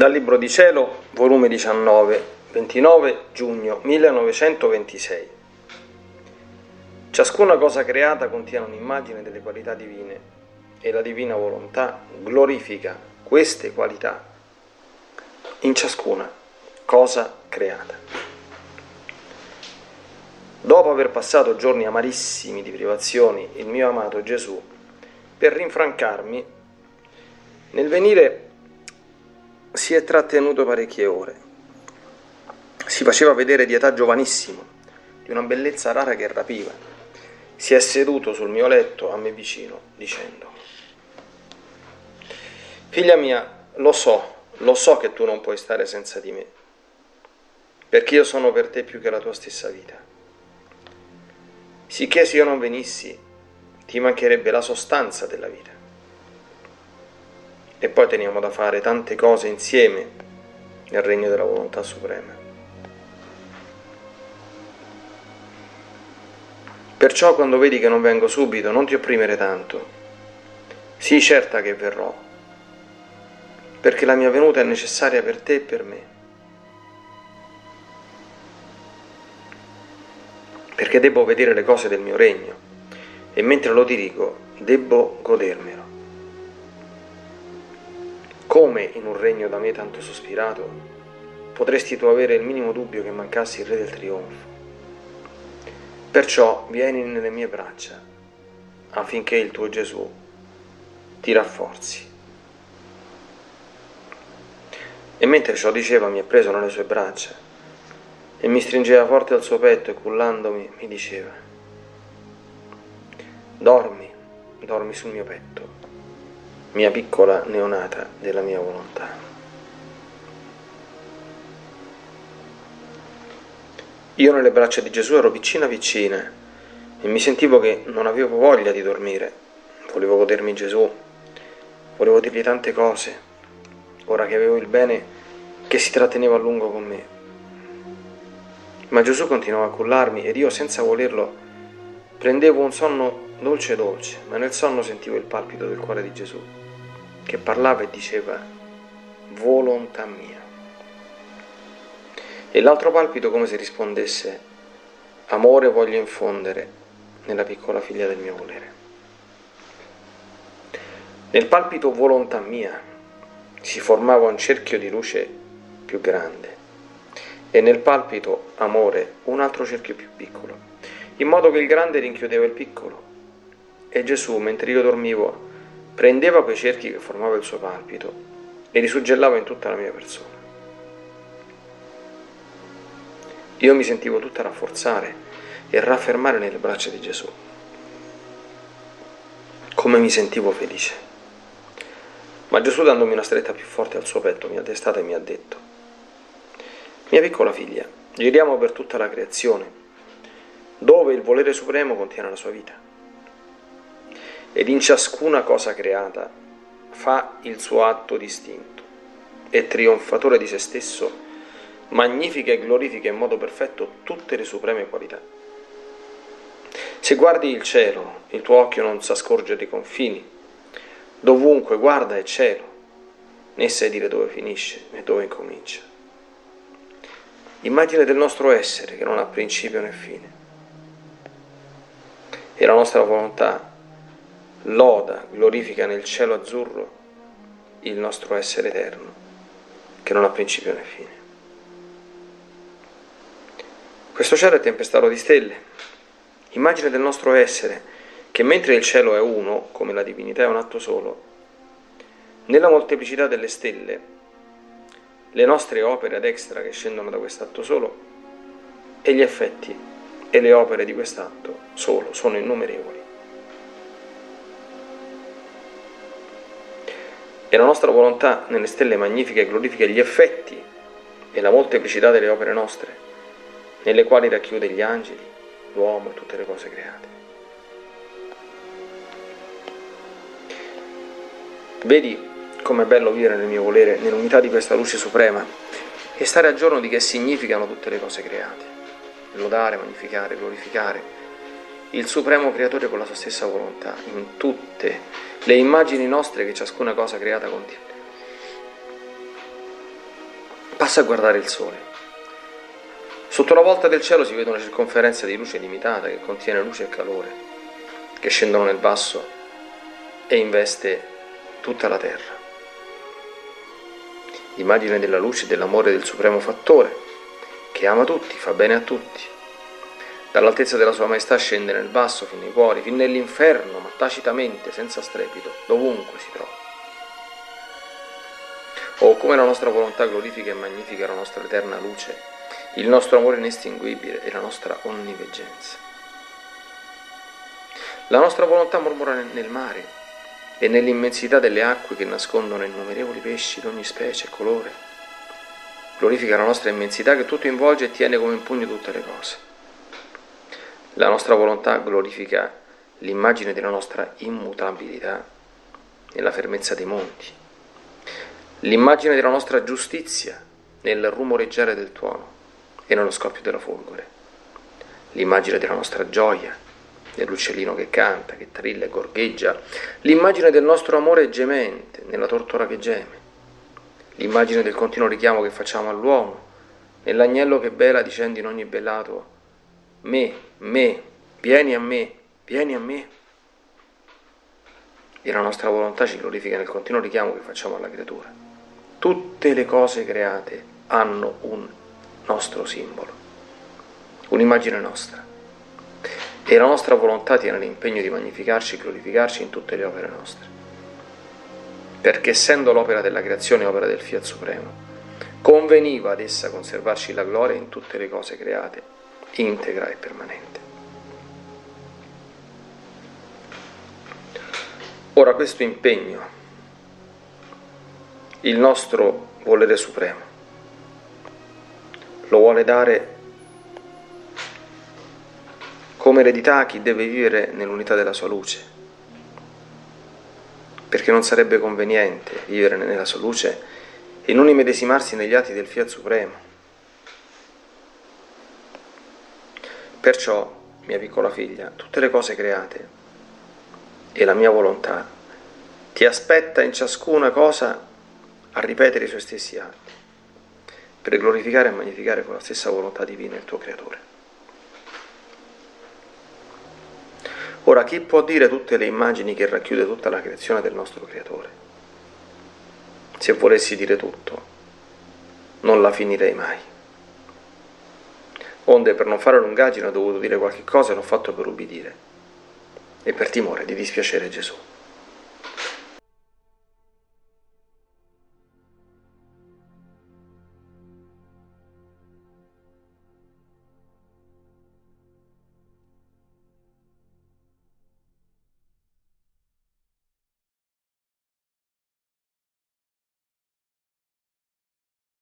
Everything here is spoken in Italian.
Dal Libro di Cielo, volume 19, 29 giugno 1926. Ciascuna cosa creata contiene un'immagine delle qualità divine e la divina volontà glorifica queste qualità in ciascuna cosa creata. Dopo aver passato giorni amarissimi di privazioni, il mio amato Gesù, per rinfrancarmi, nel venire si è trattenuto parecchie ore. Si faceva vedere di età giovanissimo, di una bellezza rara che rapiva. Si è seduto sul mio letto a me vicino, dicendo, Figlia mia, lo so, lo so che tu non puoi stare senza di me, perché io sono per te più che la tua stessa vita. Sicché se io non venissi, ti mancherebbe la sostanza della vita e poi teniamo da fare tante cose insieme nel regno della volontà suprema. Perciò quando vedi che non vengo subito, non ti opprimere tanto. Sii certa che verrò, perché la mia venuta è necessaria per te e per me. Perché devo vedere le cose del mio regno e mentre lo dirigo devo godermelo. Come in un regno da me tanto sospirato potresti tu avere il minimo dubbio che mancassi il re del trionfo? Perciò vieni nelle mie braccia affinché il tuo Gesù ti rafforzi. E mentre ciò diceva mi ha preso nelle sue braccia e mi stringeva forte al suo petto e cullandomi mi diceva, dormi, dormi sul mio petto mia piccola neonata della mia volontà. Io nelle braccia di Gesù ero vicina vicina e mi sentivo che non avevo voglia di dormire. Volevo godermi Gesù, volevo dirgli tante cose, ora che avevo il bene che si tratteneva a lungo con me. Ma Gesù continuava a cullarmi ed io senza volerlo prendevo un sonno dolce dolce, ma nel sonno sentivo il palpito del cuore di Gesù che parlava e diceva volontà mia. E l'altro palpito come se rispondesse amore voglio infondere nella piccola figlia del mio volere. Nel palpito volontà mia si formava un cerchio di luce più grande e nel palpito amore un altro cerchio più piccolo, in modo che il grande rinchiudeva il piccolo. E Gesù, mentre io dormivo, prendeva quei cerchi che formava il suo palpito e li suggellava in tutta la mia persona. Io mi sentivo tutta rafforzare e raffermare nelle braccia di Gesù. Come mi sentivo felice. Ma Gesù dandomi una stretta più forte al suo petto mi ha destato e mi ha detto, mia piccola figlia, giriamo per tutta la creazione, dove il volere supremo contiene la sua vita ed in ciascuna cosa creata fa il suo atto distinto e trionfatore di se stesso magnifica e glorifica in modo perfetto tutte le supreme qualità. Se guardi il cielo, il tuo occhio non sa scorgere i confini, dovunque guarda è cielo, né sai dire dove finisce né dove incomincia. Immagine del nostro essere che non ha principio né fine. E la nostra volontà loda, glorifica nel cielo azzurro il nostro essere eterno, che non ha principio né fine. Questo cielo è tempestato di stelle, immagine del nostro essere, che mentre il cielo è uno, come la divinità è un atto solo, nella molteplicità delle stelle, le nostre opere ad extra che scendono da quest'atto solo e gli effetti e le opere di quest'atto solo sono innumerevoli. E la nostra volontà nelle stelle magnifiche glorifica gli effetti e la molteplicità delle opere nostre, nelle quali racchiude gli angeli, l'uomo e tutte le cose create. Vedi com'è bello vivere nel mio volere, nell'unità di questa luce suprema e stare a giorno di che significano tutte le cose create, lodare, magnificare, glorificare il Supremo Creatore con la sua stessa volontà, in tutte le immagini nostre che ciascuna cosa creata contiene. Passa a guardare il sole. Sotto la volta del cielo si vede una circonferenza di luce limitata che contiene luce e calore, che scendono nel basso e investe tutta la terra. L'immagine della luce e dell'amore del supremo fattore, che ama tutti, fa bene a tutti. Dall'altezza della sua maestà scende nel basso, fin nei cuori, fin nell'inferno, ma tacitamente, senza strepito, dovunque si trova. Oh, come la nostra volontà glorifica e magnifica la nostra eterna luce il nostro amore inestinguibile e la nostra onniveggenza. La nostra volontà mormora nel mare e nell'immensità delle acque che nascondono innumerevoli pesci di ogni specie e colore. Glorifica la nostra immensità che tutto involge e tiene come in pugno tutte le cose. La nostra volontà glorifica l'immagine della nostra immutabilità nella fermezza dei monti, l'immagine della nostra giustizia nel rumoreggiare del tuono e nello scoppio della folgore. L'immagine della nostra gioia, dell'uccellino che canta, che trilla e gorgheggia, l'immagine del nostro amore gemente, nella tortora che geme, l'immagine del continuo richiamo che facciamo all'uomo, nell'agnello che bela dicendo in ogni bellato, me, me, vieni a me, vieni a me. E la nostra volontà ci glorifica nel continuo richiamo che facciamo alla creatura. Tutte le cose create hanno un nostro simbolo, un'immagine nostra. E la nostra volontà tiene l'impegno di magnificarci e glorificarci in tutte le opere nostre. Perché essendo l'opera della creazione opera del Fiat Supremo, conveniva ad essa conservarci la gloria in tutte le cose create, integra e permanente. Ora questo impegno, il nostro volere supremo, lo vuole dare come eredità a chi deve vivere nell'unità della sua luce, perché non sarebbe conveniente vivere nella sua luce e non immedesimarsi negli atti del Fiat Supremo. Perciò, mia piccola figlia, tutte le cose create e la mia volontà ti aspetta in ciascuna cosa a ripetere i suoi stessi atti per glorificare e magnificare con la stessa volontà divina il tuo creatore. Ora, chi può dire tutte le immagini che racchiude tutta la creazione del nostro creatore? Se volessi dire tutto, non la finirei mai. Onde per non fare lungaggine ho dovuto dire qualche cosa e l'ho fatto per ubbidire e per timore di dispiacere Gesù.